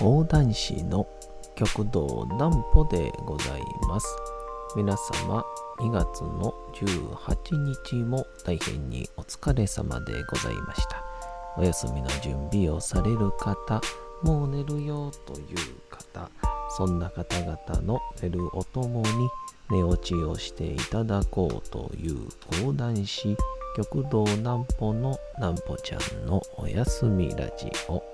講談師の極道南歩でございます。皆様、2月の18日も大変にお疲れ様でございました。お休みの準備をされる方、もう寝るよという方、そんな方々の寝るおともに寝落ちをしていただこうという講談師、極道南歩の南歩ちゃんのおやすみラジオ。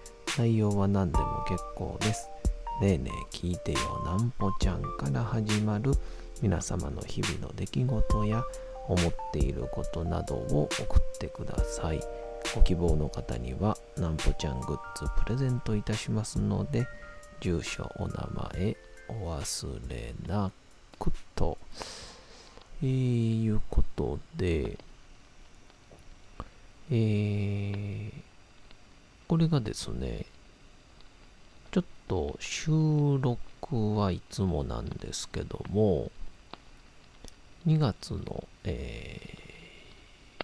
内容は何でも結構です。ねえねえ聞いてよなんぽちゃんから始まる皆様の日々の出来事や思っていることなどを送ってください。ご希望の方にはなんぽちゃんグッズプレゼントいたしますので、住所、お名前、お忘れなくと、えー、いうことで、えー、これがですね、ちょっと収録はいつもなんですけども、2月の、え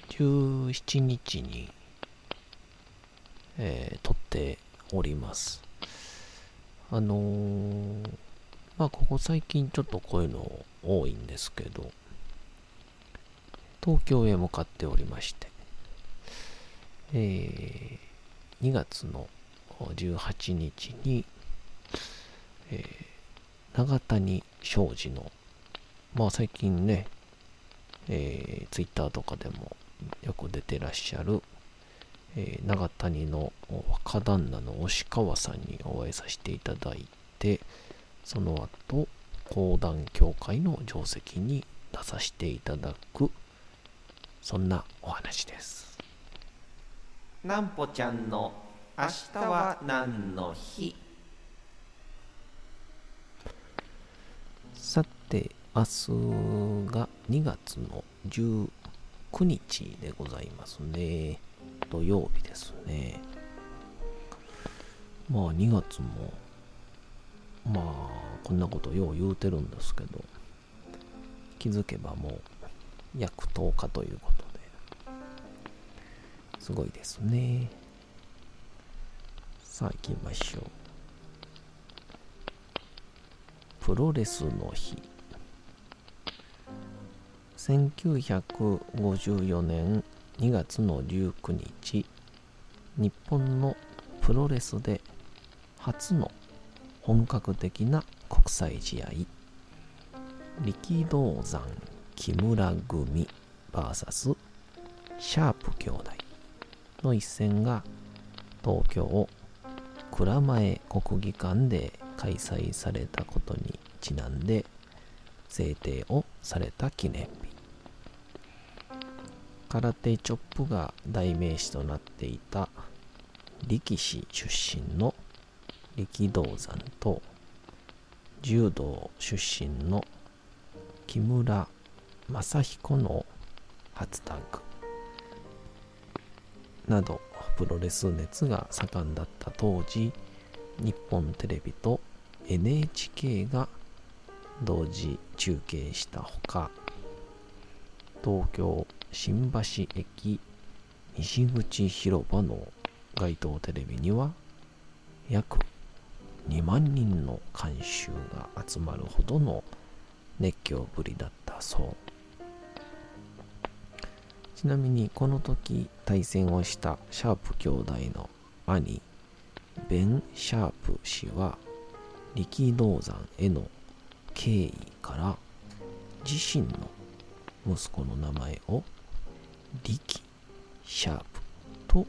ー、17日に、えー、撮っております。あのー、まあ、ここ最近ちょっとこういうの多いんですけど、東京へ向かっておりまして、え、2月の18日に、えー、長谷庄司の、まあ最近ね、えー、ツイッターとかでもよく出てらっしゃる、えー、長谷の若旦那の押川さんにお会いさせていただいて、その後、講談協会の定石に出させていただく、そんなお話です。なんぽちゃんの明日は何の日？さて、明日が2月の19日でございますね。土曜日ですね。まあ2月も、まあこんなことよう言うてるんですけど、気づけばもう約10日ということ、すごいですね。さあ行きましょう。プロレスの日。1954年2月の19日、日本のプロレスで初の本格的な国際試合、力道山木村組 VS シャープ兄弟の一戦が東京蔵前国技館で開催されたことにちなんで制定をされた記念日。空手チョップが代名詞となっていた力士出身の力道山と柔道出身の木村正彦の初タッグ。などプロレス熱が盛んだった当時日本テレビと NHK が同時中継したほか東京新橋駅西口広場の街頭テレビには約2万人の観衆が集まるほどの熱狂ぶりだったそう。ちなみにこの時対戦をしたシャープ兄弟の兄ベン・シャープ氏は力道山への敬意から自身の息子の名前を力シャープと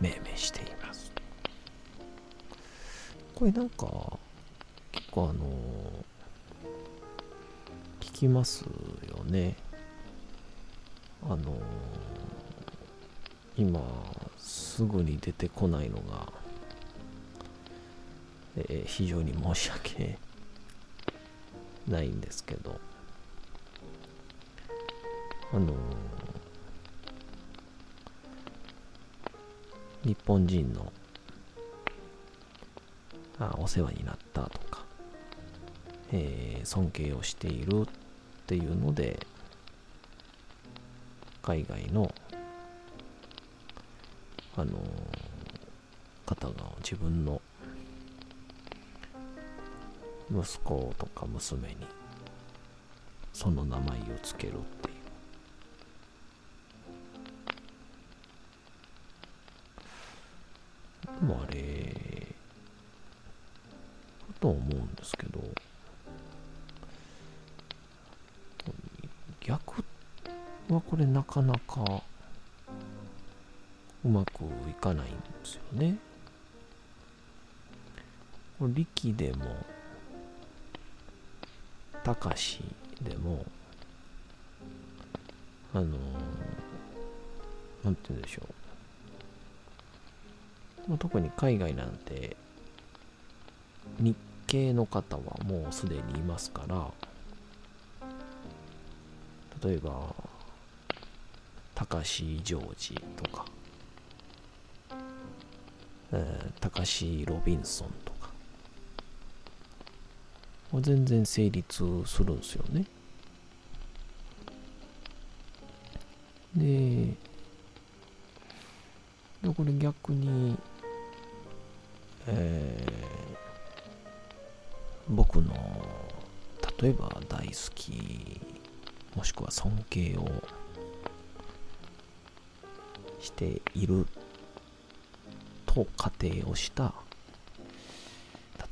命名しています。これなんか結構あの聞きますよね。あの今すぐに出てこないのがえー非常に申し訳ないんですけど、あのー日本人のあお世話になったとか、えー尊敬をしているっていうので海外のあの方が自分の息子とか娘にその名前をつけるっていうでもあれふと思うんですけど逆はこれなかなかうまくいかないんですよね。力でも、たかしでも、あのーなんて言うんでしょう。まあ特に海外なんて、日系の方はもうすでにいますから、例えば、高橋ジョージとか、えー、ロビンソンとか、全然成立するんですよね。で、でこれ逆に、えー僕の例えば大好きもしくは尊敬をしていると仮定をした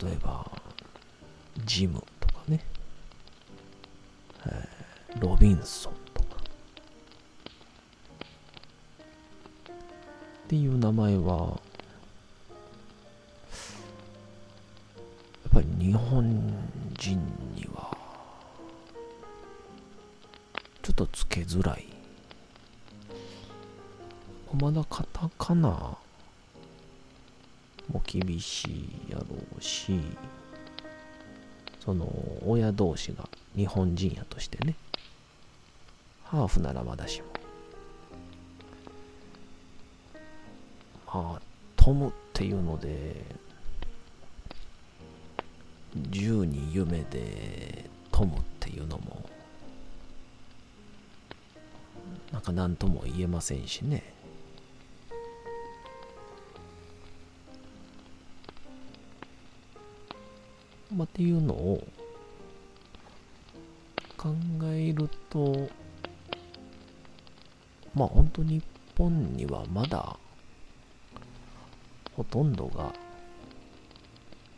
例えばジムとかね、えーロビンソンとか。っていう名前はやっぱり日本人にはちょっとつけづらい。まだカタカナも厳しいやろうしその親同士が日本人やとしてねハーフならまだしも。まあトムっていうので十に夢でトムっていうのもなんか何とも言えませんしね。まあ、っていうのを考えるとまあ本当日本にはまだほとんどが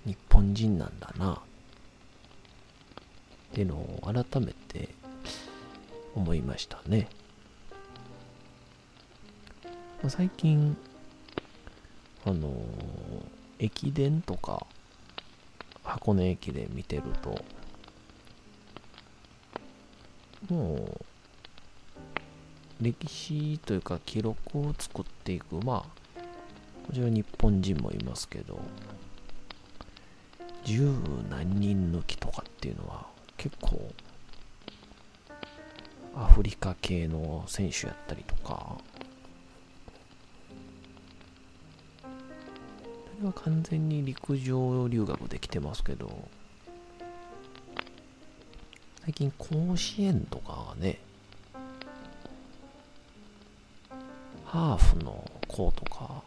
日本人なんだなっていうのを改めて思いましたね。まあ最近あのー駅伝とか箱根駅伝見てるともう歴史というか記録を作っていくまあこちら日本人もいますけど十何人抜きとかっていうのは結構アフリカ系の選手やったりとかは完全に陸上留学できてますけど最近甲子園とかがねハーフの子とか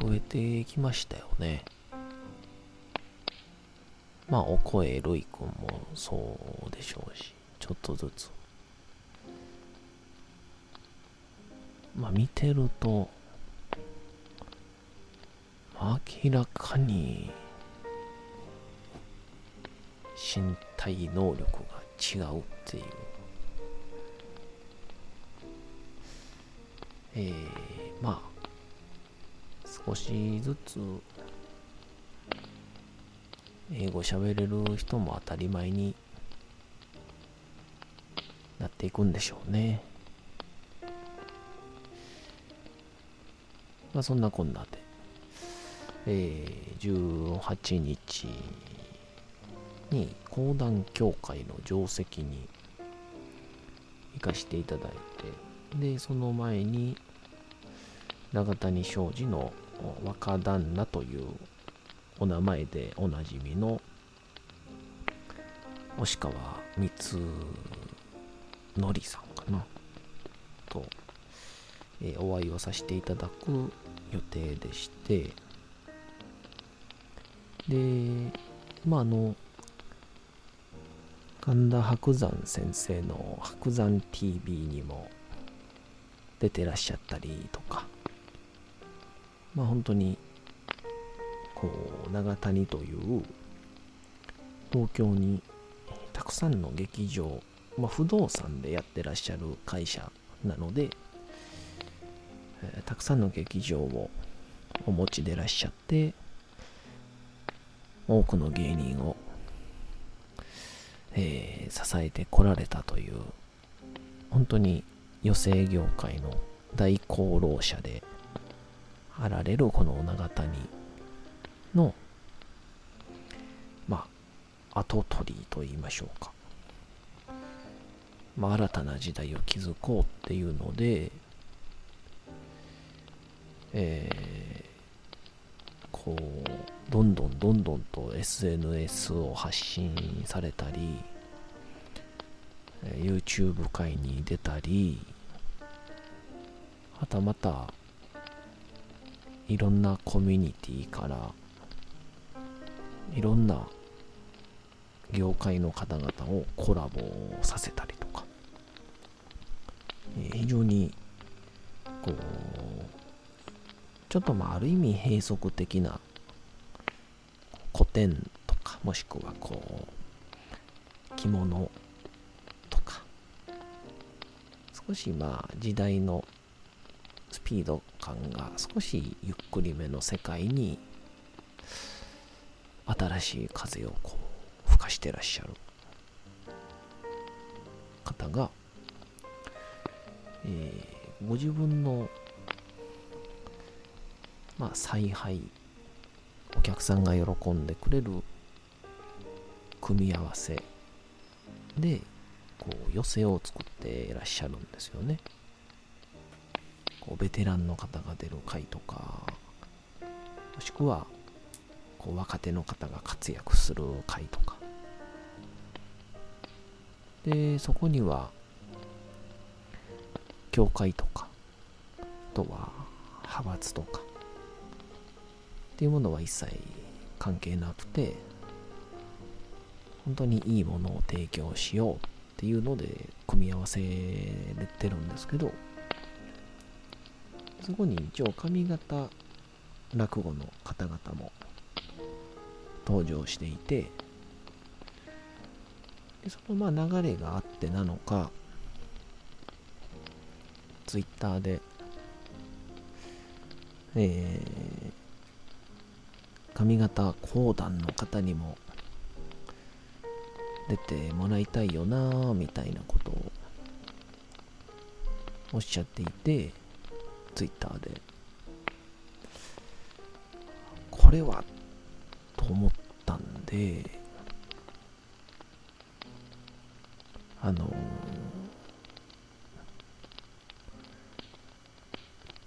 増えてきましたよね。まあお声るいくんもそうでしょうしちょっとずつ。まあ見てると明らかに身体能力が違うっていう。えー、まあ少しずつ英語喋れる人も当たり前になっていくんでしょうね。まあそんなこんなで。えー、18日に講談協会の定石に行かせていただいてでその前に永谷商事の若旦那というお名前でおなじみの押川光則さんかな。と、えー、お会いをさせていただく予定でしてでまああの神田伯山先生の伯山 TV にも出てらっしゃったりとかまあ本当にこう長谷という東京にたくさんの劇場、まあ、不動産でやってらっしゃる会社なので、えー、たくさんの劇場をお持ちでらっしゃって多くの芸人を、えー、支えてこられたという本当に余生業界の大功労者であられるこの長谷の、まあ、後取りと言いましょうか。まあ、新たな時代を築こうっていうので、えー、こう、どんどんどんどんと SNS を発信されたり、YouTube 会に出たり、はたまた、いろんなコミュニティからいろんな業界の方々をコラボさせたりとか、非常にこうちょっとまあある意味閉塞的な古典とかもしくはこう着物とか少しまあ時代のスピード感が少しゆっくりめの世界に新しい風をこう吹かしてらっしゃる方が、えー、ご自分の、まあ、采配お客さんが喜んでくれる組み合わせでこう寄せを作っていらっしゃるんですよね。こうベテランの方が出る回とかもしくはこう若手の方が活躍する回とかでそこには教会とかあとは派閥とかっていうものは一切関係なくて本当にいいものを提供しようっていうので組み合わせてるんですけどそこに一応上方落語の方々も登場していてでそのまあ流れがあってなのかツイッターでえー、上方講談の方にも出てもらいたいよなみたいなことをおっしゃっていてツイッターで。これはと思ったんであの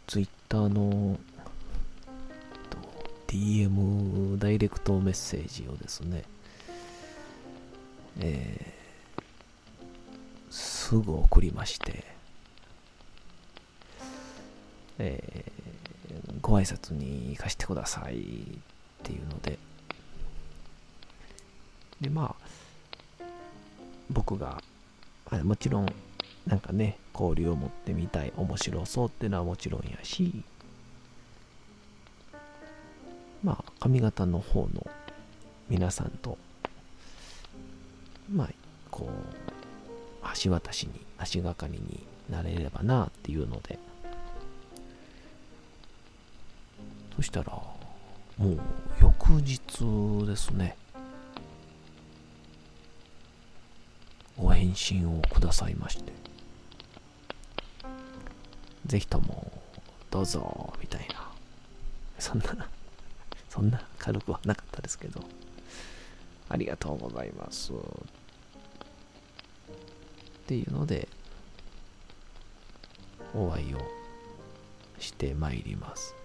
ツイッターの DM ダイレクトメッセージをですね、えー、すぐ送りまして、えー、ご挨拶に行かせてくださいっていうので、で、まあ、僕が、もちろん、なんかね、交流を持ってみたい、面白そうっていうのはもちろんやし、まあ、髪型の方の皆さんと、まあ、こう、橋渡しに、足がかりになれればなっていうので、そしたら、もう翌日ですね。ご返信をくださいまして。ぜひとも、どうぞ、みたいな。そんなそんな軽くはなかったですけど、ありがとうございます。っていうので、お会いをしてまいります。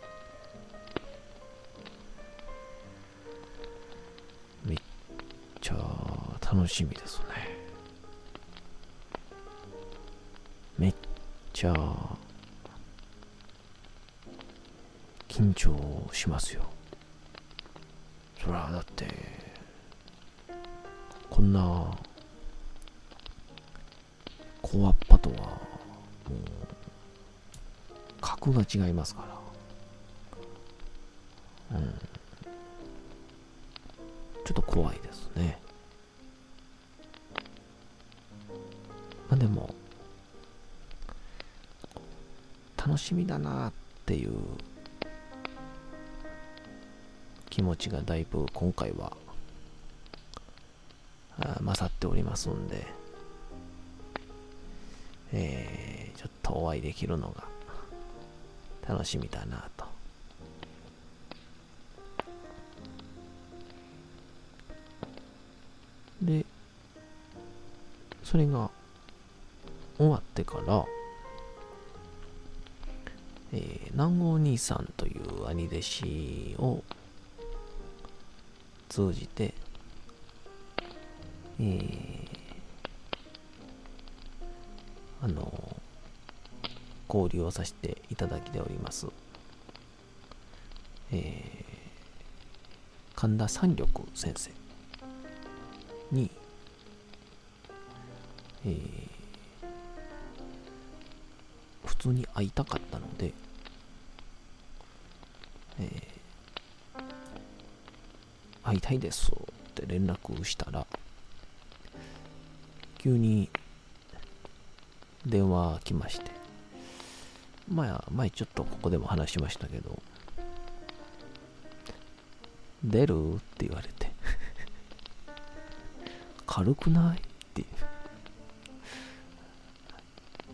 めっちゃ楽しみですね。めっちゃ緊張しますよ。そらだって、こんな、コアッパとは、もう、格が違いますから。うん。ちょっと怖いですね。まあでも、楽しみだなっていう気持ちがだいぶ今回は勝っておりますんで、えー、ちょっとお会いできるのが楽しみだなと。で、それが終わってから、えー、南郷兄さんという兄弟子を通じて、えー、あの、交流をさせていただきております。えー、神田三緑先生に、えー、普通に会いたかったので、会いたいですって連絡したら、急に電話来まして、前、前ちょっとここでも話しましたけど、出るって言われて 軽くないって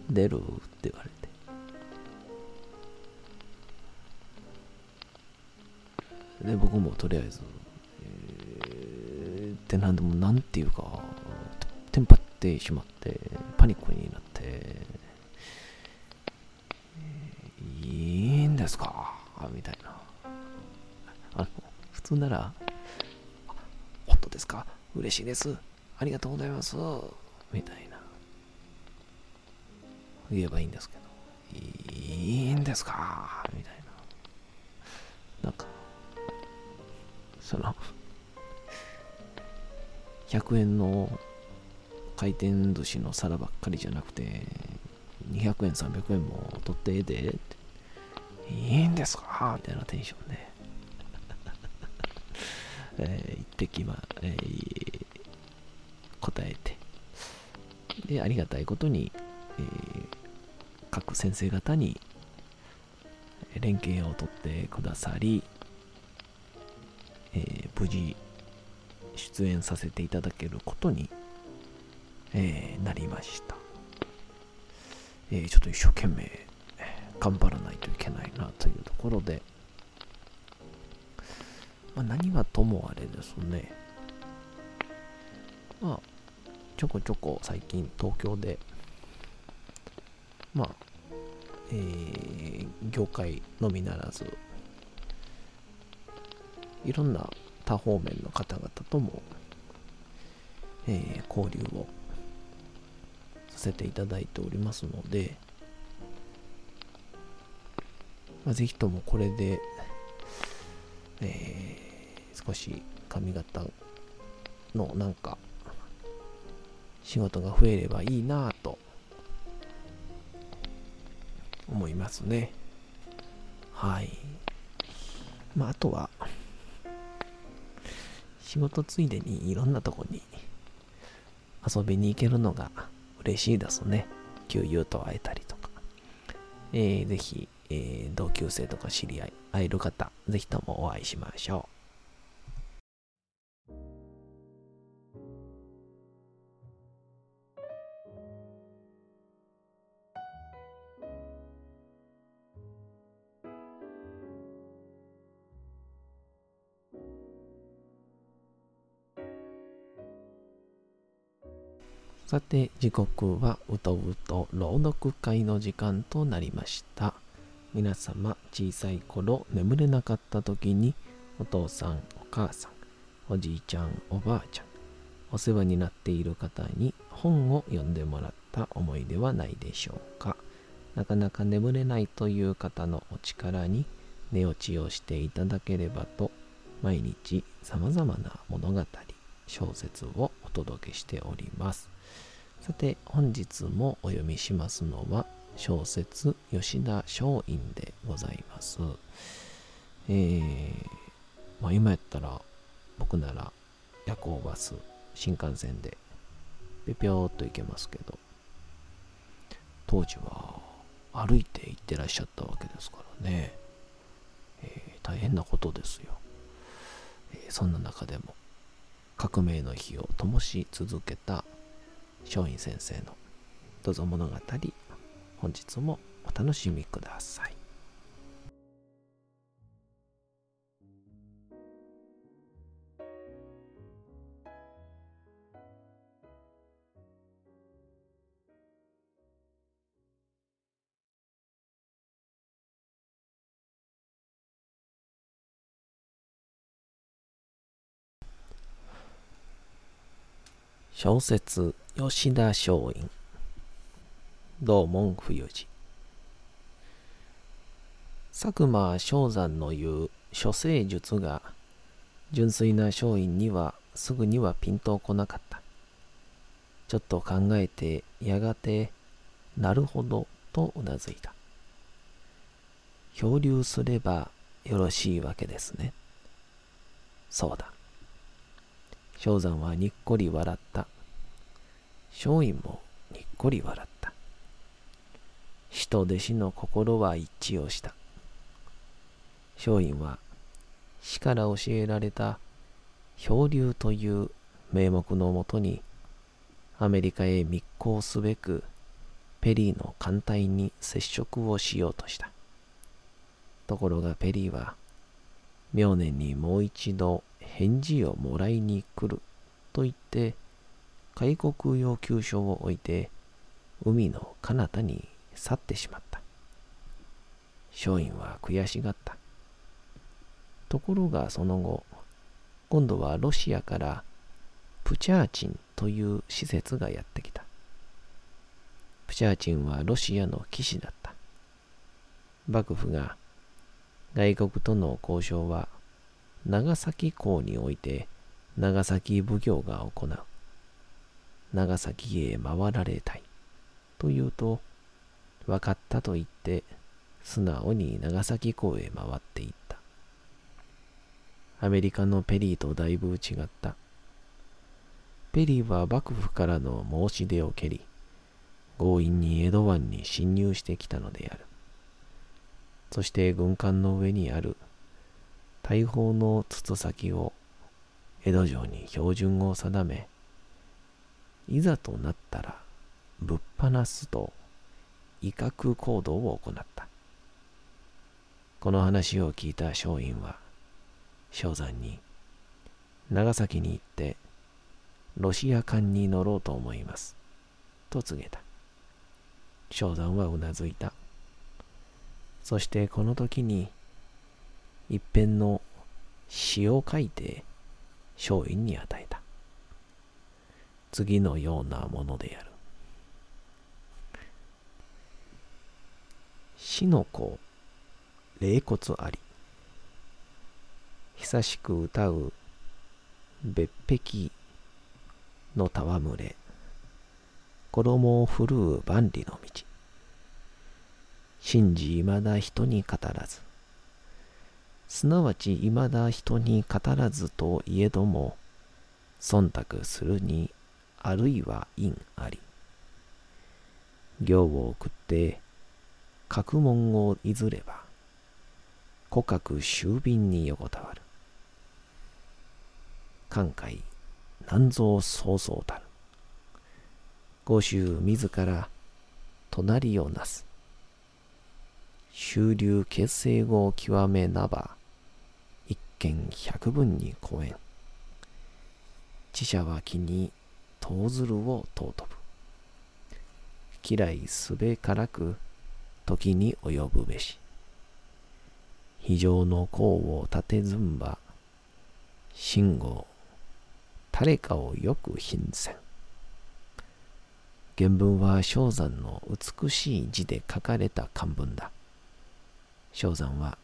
出るって言われて。で僕もとりあえずってなんでもなんていうか、テンパってしまって、パニックになって、いいんですか？みたいな。あの、普通なら、本当ですか？嬉しいです。ありがとうございます。みたいな。言えばいいんですけど、いいんですか？みたいな。なんか、その、100円の回転寿司の皿ばっかりじゃなくて、200円、300円も取ってええで、いいんですか？みたいなテンションで、えー、一滴、まあ、えー、答えて、で、ありがたいことに、えー、各先生方に連携を取ってくださり、えー、無事、出演させていただけることに、えー、なりました。えー、ちょっと一生懸命頑張らないといけないなというところで、まあ、何はともあれですね。まあ、ちょこちょこ最近東京で、まあ、えー、業界のみならず、いろんな多方面の方々とも、えー、交流をさせていただいておりますので、まあ、ぜひともこれで、えー、少し髪型のなんか仕事が増えればいいなぁと思いますね。はい。まあ、あとは、仕事ついでにいろんなとこに遊びに行けるのが嬉しいですね。旧友と会えたりとか。えー、ぜひ、えー、同級生とか知り合い、会える方、ぜひともお会いしましょう。さて、時刻はうとうと朗読会の時間となりました。皆様、小さい頃眠れなかった時に、お父さん、お母さん、おじいちゃん、おばあちゃん、お世話になっている方に本を読んでもらった思いではないでしょうか。なかなか眠れないという方のお力に寝落ちをしていただければと、毎日様々な物語、小説をお届けしております。さて、本日もお読みしますのは、小説吉田松陰でございます。えー、まあ今やったら、僕なら夜行バス、新幹線で、ぴょぴょーっと行けますけど、当時は歩いて行ってらっしゃったわけですからね、えー大変なことですよ。えーそんな中でも、革命の火を灯し続けた松陰先生のどうぞ物語本日もお楽しみください。小説吉田松陰。道門冬治佐久間象山の言う処世術が純粋な松陰にはすぐにはピンとこなかった。ちょっと考えてやがてなるほどとうなずいた。漂流すればよろしいわけですね。そうだ。象山はにっこり笑った。松陰もにっこり笑った。人弟子の心は一致をした。松陰は死から教えられた漂流という名目のもとにアメリカへ密航すべくペリーの艦隊に接触をしようとした。ところがペリーは明年にもう一度返事をもらいに来ると言って開国要求書を置いて海の彼方に去ってしまった。松陰は悔しがった。ところがその後今度はロシアからプチャーチンという施設がやってきた。プチャーチンはロシアの騎士だった。幕府が外国との交渉は長崎港において長崎奉行が行う。長崎へ回られたい。と言うと、分かったと言って、素直に長崎港へ回っていった。アメリカのペリーとだいぶ違った。ペリーは幕府からの申し出を蹴り、強引に江戸湾に侵入してきたのである。そして軍艦の上にある大砲の筒先を江戸城に標準を定め、いざとなったらぶっ放すと威嚇行動を行った。この話を聞いた松陰は、正山に、長崎に行って、ロシア艦に乗ろうと思います。と告げた。正山はうなずいた。そしてこの時に、一辺の詩を書いて松陰に与えた。次のようなものである。死の子、霊骨あり。久しく歌う別壁の戯れ。衣を振るう万里の道。信じ未だ人に語らず。すなわち未だ人に語らずといえども、忖度するにあるいは因あり。行を送って、学問をいずれば、古格修便に横たわる。寛解、南蔵曹操たる。五州自ら隣をなす。終流結成を極めなば、見百分に公演。知者は木に遠ずるを尊ぶ。嫌いすべからく時に及ぶべし。非常の功を立てずんば、信号、誰かをよく品せん。原文は正山の美しい字で書かれた漢文だ。正山は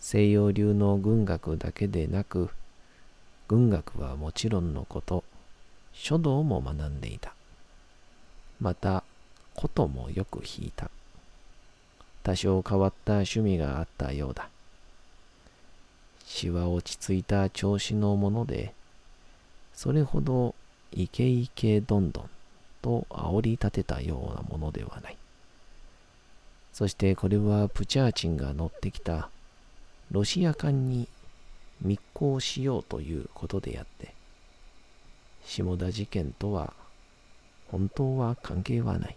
西洋流の軍学だけでなく、軍学はもちろんのこと、書道も学んでいた。また、琴もよく弾いた。多少変わった趣味があったようだ。詩は落ち着いた調子のもので、それほどイケイケどんどんと煽り立てたようなものではない。そしてこれはプチャーチンが乗ってきたロシア艦に密航しようということであって、下田事件とは本当は関係はない。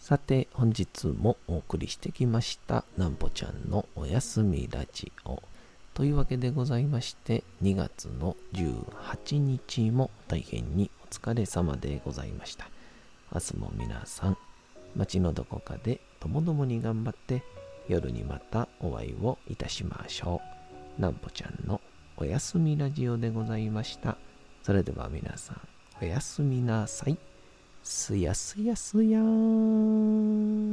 さて、本日もお送りしてきました、なんぽちゃんのおやすみラジオ。というわけでございまして、2月の18日も大変にお疲れ様でございました。明日も皆さん、町のどこかでともどもに頑張って、夜にまたお会いをいたしましょう。なんぽちゃんのおやすみラジオでございました。それでは皆さん、おやすみなさい。すやすやすやーん。